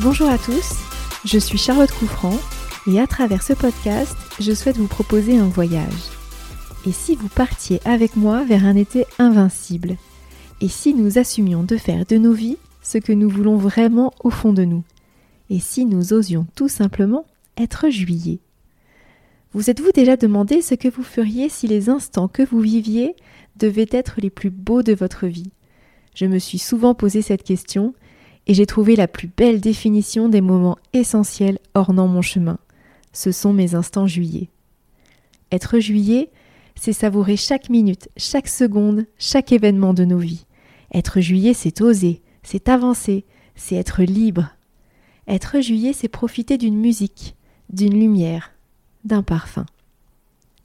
Bonjour à tous, je suis Charlotte Couffrand et à travers ce podcast, je souhaite vous proposer un voyage. Et si vous partiez avec moi vers un été invincible? Et si nous assumions de faire de nos vies ce que nous voulons vraiment au fond de nous? Et si nous osions tout simplement être juillet? Vous êtes-vous déjà demandé ce que vous feriez si les instants que vous viviez devaient être les plus beaux de votre vie? Je me suis souvent posé cette question et j'ai trouvé la plus belle définition des moments essentiels ornant mon chemin. Ce sont mes instants juillet. Être juillet, c'est savourer chaque minute, chaque seconde, chaque événement de nos vies. Être juillet, c'est oser, c'est avancer, c'est être libre. Être juillet, c'est profiter d'une musique, d'une lumière, d'un parfum.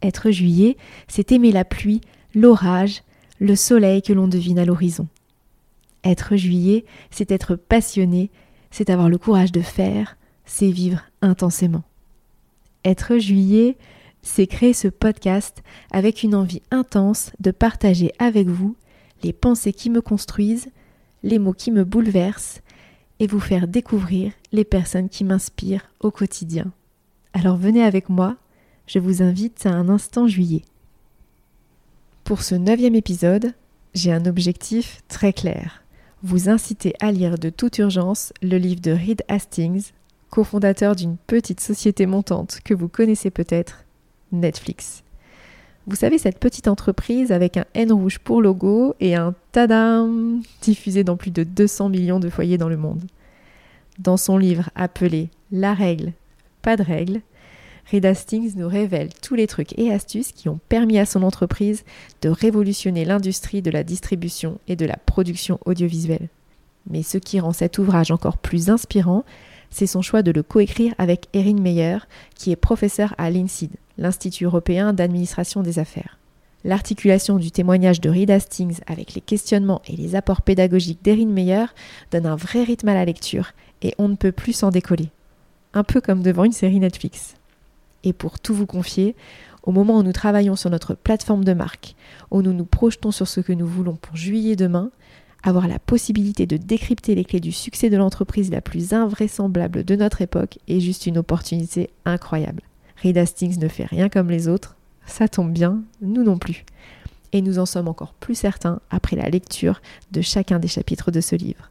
Être juillet, c'est aimer la pluie, l'orage, le soleil que l'on devine à l'horizon. Être juillet, c'est être passionné, c'est avoir le courage de faire, c'est vivre intensément. Être juillet, c'est créer ce podcast avec une envie intense de partager avec vous les pensées qui me construisent, les mots qui me bouleversent et vous faire découvrir les personnes qui m'inspirent au quotidien. Alors venez avec moi, je vous invite à un instant juillet. Pour ce neuvième épisode, j'ai un objectif très clair vous inciter à lire de toute urgence le livre de Reed Hastings, cofondateur d'une petite société montante que vous connaissez peut-être, Netflix. Vous savez, cette petite entreprise avec un N rouge pour logo et un tadam diffusé dans plus de 200 millions de foyers dans le monde. Dans son livre appelé La règle, pas de règle, Reed Hastings nous révèle tous les trucs et astuces qui ont permis à son entreprise de révolutionner l'industrie de la distribution et de la production audiovisuelle. Mais ce qui rend cet ouvrage encore plus inspirant, c'est son choix de le coécrire avec Erin Meyer, qui est professeur à l'INSEAD, l'Institut européen d'administration des affaires. L'articulation du témoignage de Reed Hastings avec les questionnements et les apports pédagogiques d'Erin Meyer donne un vrai rythme à la lecture et on ne peut plus s'en décoller. Un peu comme devant une série Netflix et pour tout vous confier, au moment où nous travaillons sur notre plateforme de marque, où nous nous projetons sur ce que nous voulons pour juillet demain, avoir la possibilité de décrypter les clés du succès de l'entreprise la plus invraisemblable de notre époque est juste une opportunité incroyable. Reed Hastings ne fait rien comme les autres, ça tombe bien, nous non plus. Et nous en sommes encore plus certains après la lecture de chacun des chapitres de ce livre.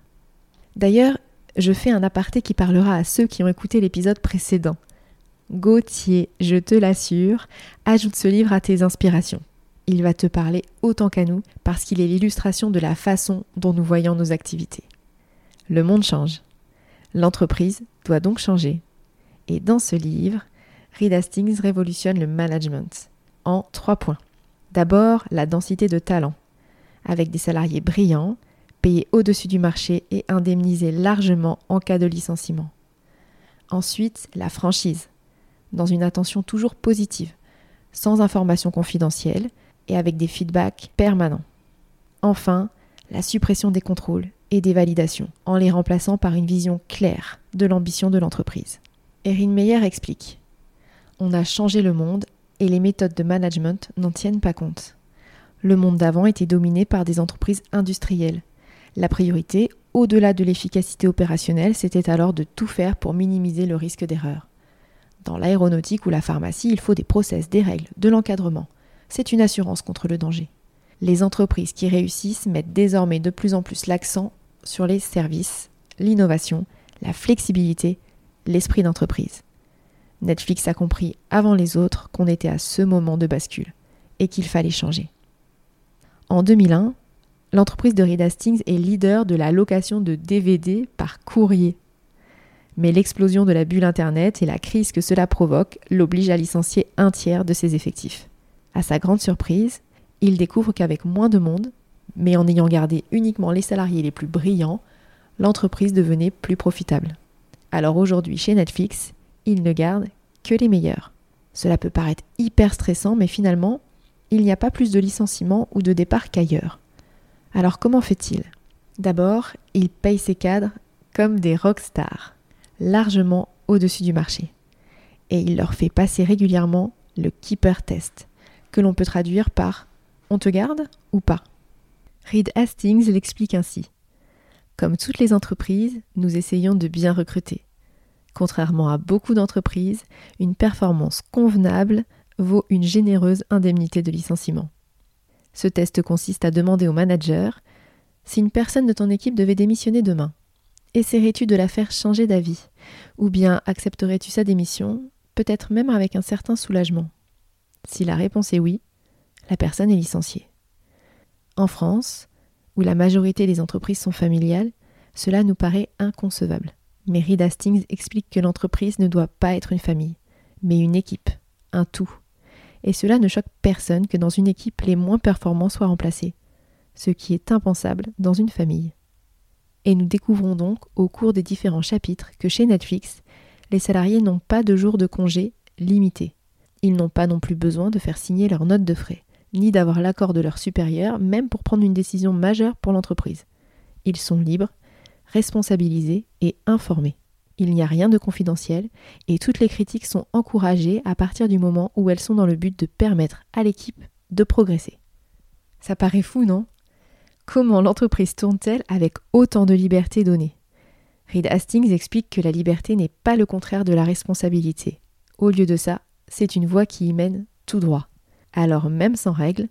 D'ailleurs, je fais un aparté qui parlera à ceux qui ont écouté l'épisode précédent. Gauthier, je te l'assure, ajoute ce livre à tes inspirations. Il va te parler autant qu'à nous parce qu'il est l'illustration de la façon dont nous voyons nos activités. Le monde change. L'entreprise doit donc changer. Et dans ce livre, Reed Hastings révolutionne le management en trois points. D'abord, la densité de talent, avec des salariés brillants, payés au-dessus du marché et indemnisés largement en cas de licenciement. Ensuite, la franchise, dans une attention toujours positive, sans information confidentielle et avec des feedbacks permanents. Enfin, la suppression des contrôles et des validations, en les remplaçant par une vision claire de l'ambition de l'entreprise. Erin Meyer explique On a changé le monde et les méthodes de management n'en tiennent pas compte. Le monde d'avant était dominé par des entreprises industrielles. La priorité, au-delà de l'efficacité opérationnelle, c'était alors de tout faire pour minimiser le risque d'erreur. Dans l'aéronautique ou la pharmacie, il faut des process, des règles, de l'encadrement. C'est une assurance contre le danger. Les entreprises qui réussissent mettent désormais de plus en plus l'accent sur les services, l'innovation, la flexibilité, l'esprit d'entreprise. Netflix a compris avant les autres qu'on était à ce moment de bascule et qu'il fallait changer. En 2001, l'entreprise de Reed Hastings est leader de la location de DVD par courrier mais l'explosion de la bulle Internet et la crise que cela provoque l'obligent à licencier un tiers de ses effectifs. À sa grande surprise, il découvre qu'avec moins de monde, mais en ayant gardé uniquement les salariés les plus brillants, l'entreprise devenait plus profitable. Alors aujourd'hui, chez Netflix, il ne garde que les meilleurs. Cela peut paraître hyper stressant, mais finalement, il n'y a pas plus de licenciements ou de départs qu'ailleurs. Alors comment fait-il? D'abord, il paye ses cadres comme des rockstars largement au-dessus du marché. Et il leur fait passer régulièrement le keeper test, que l'on peut traduire par on te garde ou pas. Reed Hastings l'explique ainsi. Comme toutes les entreprises, nous essayons de bien recruter. Contrairement à beaucoup d'entreprises, une performance convenable vaut une généreuse indemnité de licenciement. Ce test consiste à demander au manager si une personne de ton équipe devait démissionner demain. Essaierais-tu de la faire changer d'avis? Ou bien accepterais-tu sa démission, peut-être même avec un certain soulagement? Si la réponse est oui, la personne est licenciée. En France, où la majorité des entreprises sont familiales, cela nous paraît inconcevable. Mais Reed Hastings explique que l'entreprise ne doit pas être une famille, mais une équipe, un tout. Et cela ne choque personne que dans une équipe les moins performants soient remplacés, ce qui est impensable dans une famille. Et nous découvrons donc au cours des différents chapitres que chez Netflix, les salariés n'ont pas de jours de congé limités. Ils n'ont pas non plus besoin de faire signer leur note de frais, ni d'avoir l'accord de leur supérieur, même pour prendre une décision majeure pour l'entreprise. Ils sont libres, responsabilisés et informés. Il n'y a rien de confidentiel et toutes les critiques sont encouragées à partir du moment où elles sont dans le but de permettre à l'équipe de progresser. Ça paraît fou, non? Comment l'entreprise tourne-t-elle avec autant de liberté donnée? Reed Hastings explique que la liberté n'est pas le contraire de la responsabilité. Au lieu de ça, c'est une voie qui y mène tout droit. Alors même sans règle,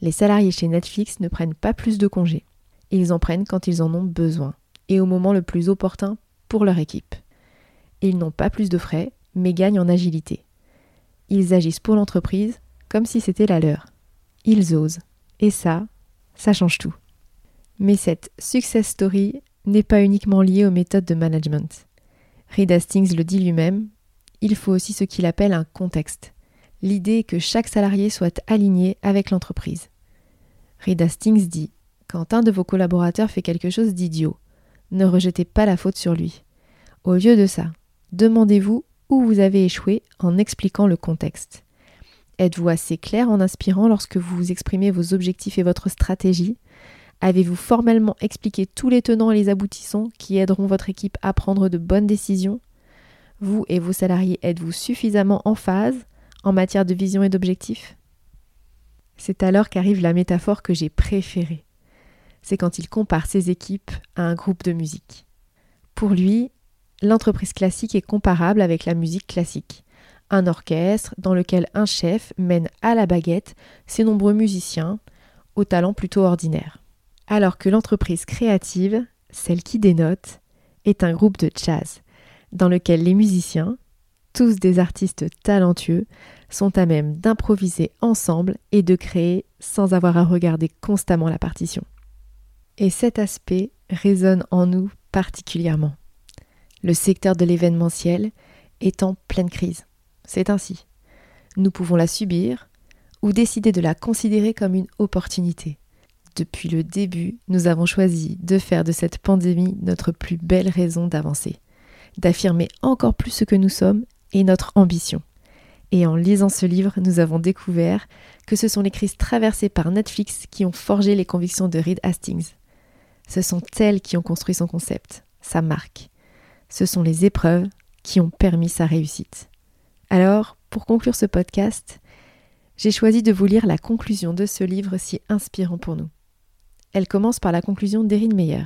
les salariés chez Netflix ne prennent pas plus de congés. Ils en prennent quand ils en ont besoin et au moment le plus opportun pour leur équipe. Ils n'ont pas plus de frais, mais gagnent en agilité. Ils agissent pour l'entreprise comme si c'était la leur. Ils osent. Et ça, ça change tout. Mais cette success story n'est pas uniquement liée aux méthodes de management. Reed Hastings le dit lui-même, il faut aussi ce qu'il appelle un contexte. L'idée que chaque salarié soit aligné avec l'entreprise. Reed Hastings dit Quand un de vos collaborateurs fait quelque chose d'idiot, ne rejetez pas la faute sur lui. Au lieu de ça, demandez-vous où vous avez échoué en expliquant le contexte. Êtes-vous assez clair en inspirant lorsque vous exprimez vos objectifs et votre stratégie? Avez-vous formellement expliqué tous les tenants et les aboutissants qui aideront votre équipe à prendre de bonnes décisions? Vous et vos salariés êtes-vous suffisamment en phase en matière de vision et d'objectifs? C'est alors qu'arrive la métaphore que j'ai préférée. C'est quand il compare ses équipes à un groupe de musique. Pour lui, l'entreprise classique est comparable avec la musique classique un orchestre dans lequel un chef mène à la baguette ses nombreux musiciens, au talent plutôt ordinaire. Alors que l'entreprise créative, celle qui dénote, est un groupe de jazz, dans lequel les musiciens, tous des artistes talentueux, sont à même d'improviser ensemble et de créer sans avoir à regarder constamment la partition. Et cet aspect résonne en nous particulièrement. Le secteur de l'événementiel est en pleine crise. C'est ainsi. Nous pouvons la subir ou décider de la considérer comme une opportunité. Depuis le début, nous avons choisi de faire de cette pandémie notre plus belle raison d'avancer, d'affirmer encore plus ce que nous sommes et notre ambition. Et en lisant ce livre, nous avons découvert que ce sont les crises traversées par Netflix qui ont forgé les convictions de Reed Hastings. Ce sont elles qui ont construit son concept, sa marque. Ce sont les épreuves qui ont permis sa réussite. Alors, pour conclure ce podcast, j'ai choisi de vous lire la conclusion de ce livre si inspirant pour nous. Elle commence par la conclusion d'Erin Meyer,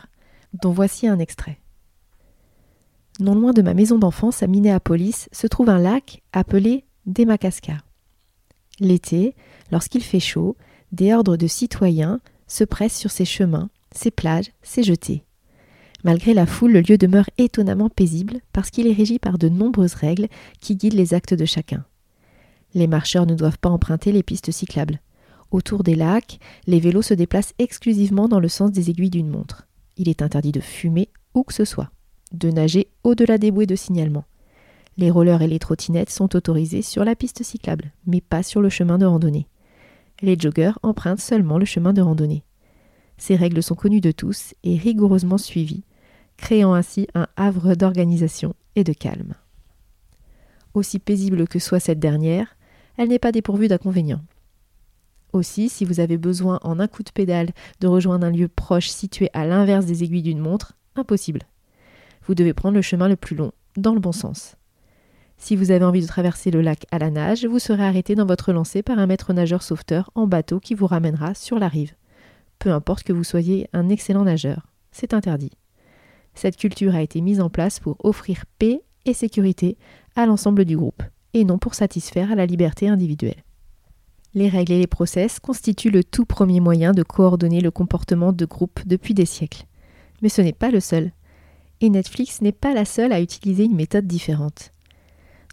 dont voici un extrait. Non loin de ma maison d'enfance à Minneapolis se trouve un lac appelé Demakaska. L'été, lorsqu'il fait chaud, des ordres de citoyens se pressent sur ses chemins, ses plages, ses jetées. Malgré la foule, le lieu demeure étonnamment paisible parce qu'il est régi par de nombreuses règles qui guident les actes de chacun. Les marcheurs ne doivent pas emprunter les pistes cyclables. Autour des lacs, les vélos se déplacent exclusivement dans le sens des aiguilles d'une montre. Il est interdit de fumer où que ce soit, de nager au-delà des bouées de signalement. Les rollers et les trottinettes sont autorisés sur la piste cyclable, mais pas sur le chemin de randonnée. Les joggeurs empruntent seulement le chemin de randonnée. Ces règles sont connues de tous et rigoureusement suivies, créant ainsi un havre d'organisation et de calme. Aussi paisible que soit cette dernière, elle n'est pas dépourvue d'inconvénients. Aussi, si vous avez besoin en un coup de pédale de rejoindre un lieu proche situé à l'inverse des aiguilles d'une montre, impossible. Vous devez prendre le chemin le plus long, dans le bon sens. Si vous avez envie de traverser le lac à la nage, vous serez arrêté dans votre lancée par un maître nageur sauveteur en bateau qui vous ramènera sur la rive peu importe que vous soyez un excellent nageur. C'est interdit. Cette culture a été mise en place pour offrir paix et sécurité à l'ensemble du groupe, et non pour satisfaire à la liberté individuelle. Les règles et les process constituent le tout premier moyen de coordonner le comportement de groupe depuis des siècles. Mais ce n'est pas le seul. Et Netflix n'est pas la seule à utiliser une méthode différente.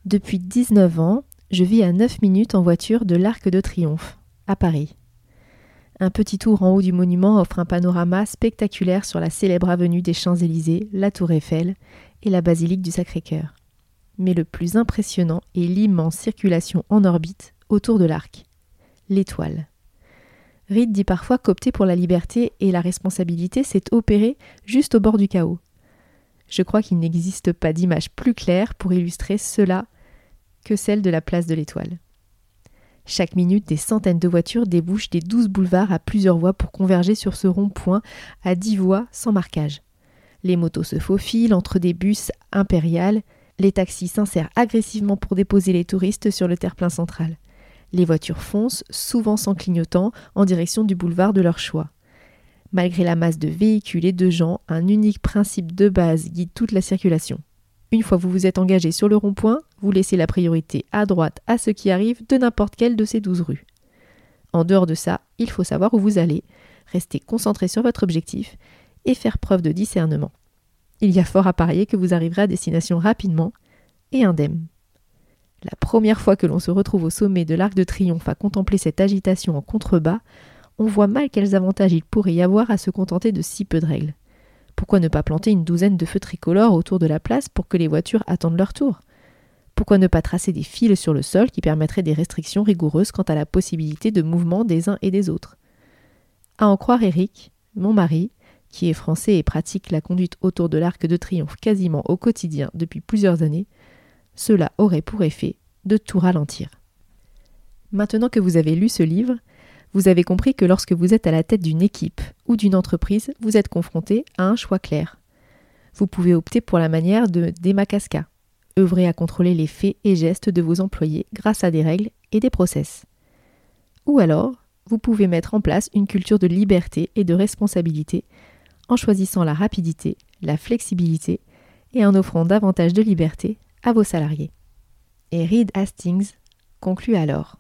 Depuis 19 ans, je vis à 9 minutes en voiture de l'Arc de Triomphe, à Paris. Un petit tour en haut du monument offre un panorama spectaculaire sur la célèbre avenue des Champs-Élysées, la Tour Eiffel et la basilique du Sacré-Cœur. Mais le plus impressionnant est l'immense circulation en orbite autour de l'arc. L'étoile. Reed dit parfois qu'opter pour la liberté et la responsabilité, c'est opérer juste au bord du chaos. Je crois qu'il n'existe pas d'image plus claire pour illustrer cela que celle de la place de l'Étoile. Chaque minute, des centaines de voitures débouchent des douze boulevards à plusieurs voies pour converger sur ce rond-point à dix voies sans marquage. Les motos se faufilent entre des bus impériales, les taxis s'insèrent agressivement pour déposer les touristes sur le terre-plein central. Les voitures foncent, souvent sans clignotant, en direction du boulevard de leur choix. Malgré la masse de véhicules et de gens, un unique principe de base guide toute la circulation. Une fois vous vous êtes engagé sur le rond-point, vous laissez la priorité à droite à ceux qui arrivent de n'importe quelle de ces douze rues. En dehors de ça, il faut savoir où vous allez, rester concentré sur votre objectif et faire preuve de discernement. Il y a fort à parier que vous arriverez à destination rapidement et indemne. La première fois que l'on se retrouve au sommet de l'Arc de Triomphe à contempler cette agitation en contrebas, on voit mal quels avantages il pourrait y avoir à se contenter de si peu de règles. Pourquoi ne pas planter une douzaine de feux tricolores autour de la place pour que les voitures attendent leur tour? Pourquoi ne pas tracer des fils sur le sol qui permettraient des restrictions rigoureuses quant à la possibilité de mouvement des uns et des autres? À en croire Eric, mon mari, qui est français et pratique la conduite autour de l'Arc de Triomphe quasiment au quotidien depuis plusieurs années, cela aurait pour effet de tout ralentir. Maintenant que vous avez lu ce livre, vous avez compris que lorsque vous êtes à la tête d'une équipe ou d'une entreprise, vous êtes confronté à un choix clair. Vous pouvez opter pour la manière de Demakasca, œuvrer à contrôler les faits et gestes de vos employés grâce à des règles et des process. Ou alors, vous pouvez mettre en place une culture de liberté et de responsabilité en choisissant la rapidité, la flexibilité et en offrant davantage de liberté à vos salariés. Et Reed Hastings conclut alors.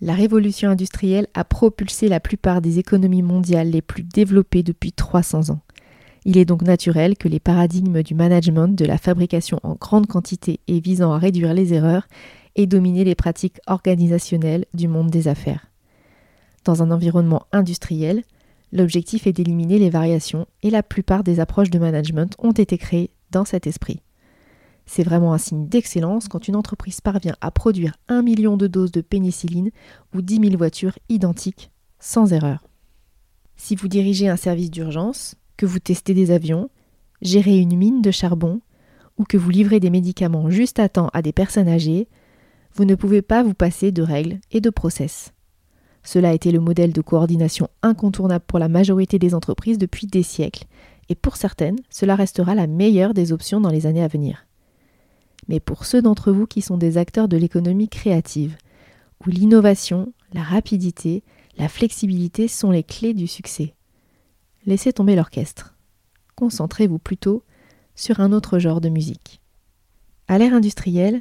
La révolution industrielle a propulsé la plupart des économies mondiales les plus développées depuis 300 ans. Il est donc naturel que les paradigmes du management, de la fabrication en grande quantité et visant à réduire les erreurs aient dominé les pratiques organisationnelles du monde des affaires. Dans un environnement industriel, l'objectif est d'éliminer les variations et la plupart des approches de management ont été créées dans cet esprit. C'est vraiment un signe d'excellence quand une entreprise parvient à produire un million de doses de pénicilline ou 10 000 voitures identiques, sans erreur. Si vous dirigez un service d'urgence, que vous testez des avions, gérez une mine de charbon ou que vous livrez des médicaments juste à temps à des personnes âgées, vous ne pouvez pas vous passer de règles et de process. Cela a été le modèle de coordination incontournable pour la majorité des entreprises depuis des siècles, et pour certaines, cela restera la meilleure des options dans les années à venir mais pour ceux d'entre vous qui sont des acteurs de l'économie créative, où l'innovation, la rapidité, la flexibilité sont les clés du succès. Laissez tomber l'orchestre. Concentrez-vous plutôt sur un autre genre de musique. À l'ère industrielle,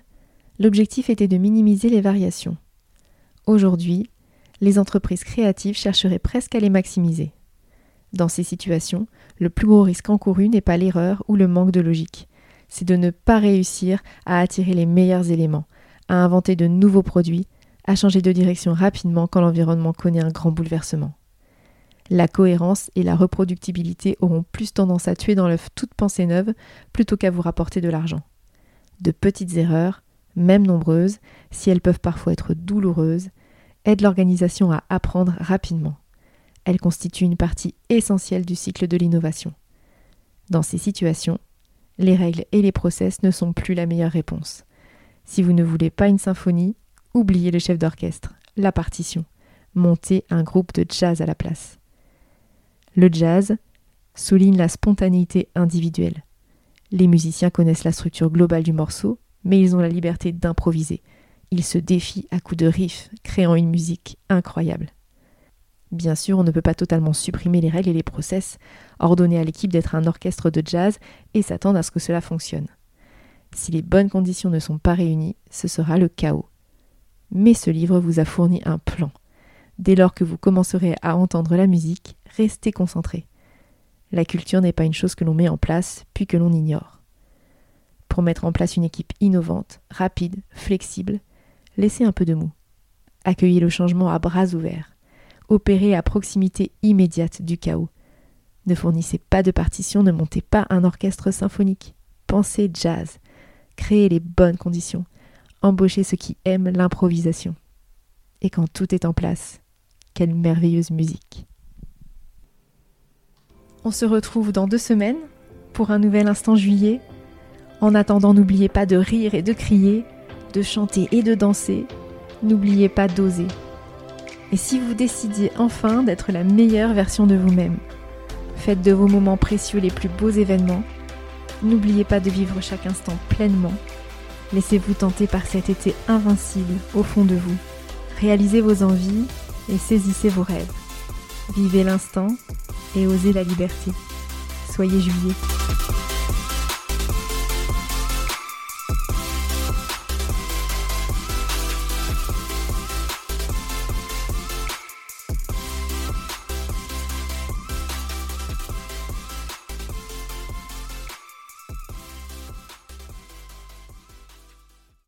l'objectif était de minimiser les variations. Aujourd'hui, les entreprises créatives chercheraient presque à les maximiser. Dans ces situations, le plus gros risque encouru n'est pas l'erreur ou le manque de logique, c'est de ne pas réussir à attirer les meilleurs éléments, à inventer de nouveaux produits, à changer de direction rapidement quand l'environnement connaît un grand bouleversement. La cohérence et la reproductibilité auront plus tendance à tuer dans l'œuf toute pensée neuve plutôt qu'à vous rapporter de l'argent. De petites erreurs, même nombreuses, si elles peuvent parfois être douloureuses, aident l'organisation à apprendre rapidement. Elles constituent une partie essentielle du cycle de l'innovation. Dans ces situations, les règles et les process ne sont plus la meilleure réponse. Si vous ne voulez pas une symphonie, oubliez le chef d'orchestre, la partition. Montez un groupe de jazz à la place. Le jazz souligne la spontanéité individuelle. Les musiciens connaissent la structure globale du morceau, mais ils ont la liberté d'improviser. Ils se défient à coups de riffs, créant une musique incroyable. Bien sûr, on ne peut pas totalement supprimer les règles et les process, ordonner à l'équipe d'être un orchestre de jazz et s'attendre à ce que cela fonctionne. Si les bonnes conditions ne sont pas réunies, ce sera le chaos. Mais ce livre vous a fourni un plan. Dès lors que vous commencerez à entendre la musique, restez concentré. La culture n'est pas une chose que l'on met en place puis que l'on ignore. Pour mettre en place une équipe innovante, rapide, flexible, laissez un peu de mou. Accueillez le changement à bras ouverts. Opérez à proximité immédiate du chaos. Ne fournissez pas de partition, ne montez pas un orchestre symphonique. Pensez jazz. Créez les bonnes conditions. Embauchez ceux qui aiment l'improvisation. Et quand tout est en place, quelle merveilleuse musique. On se retrouve dans deux semaines pour un nouvel instant juillet. En attendant, n'oubliez pas de rire et de crier, de chanter et de danser. N'oubliez pas d'oser. Et si vous décidiez enfin d'être la meilleure version de vous-même, faites de vos moments précieux les plus beaux événements. N'oubliez pas de vivre chaque instant pleinement. Laissez-vous tenter par cet été invincible au fond de vous. Réalisez vos envies et saisissez vos rêves. Vivez l'instant et osez la liberté. Soyez juillet.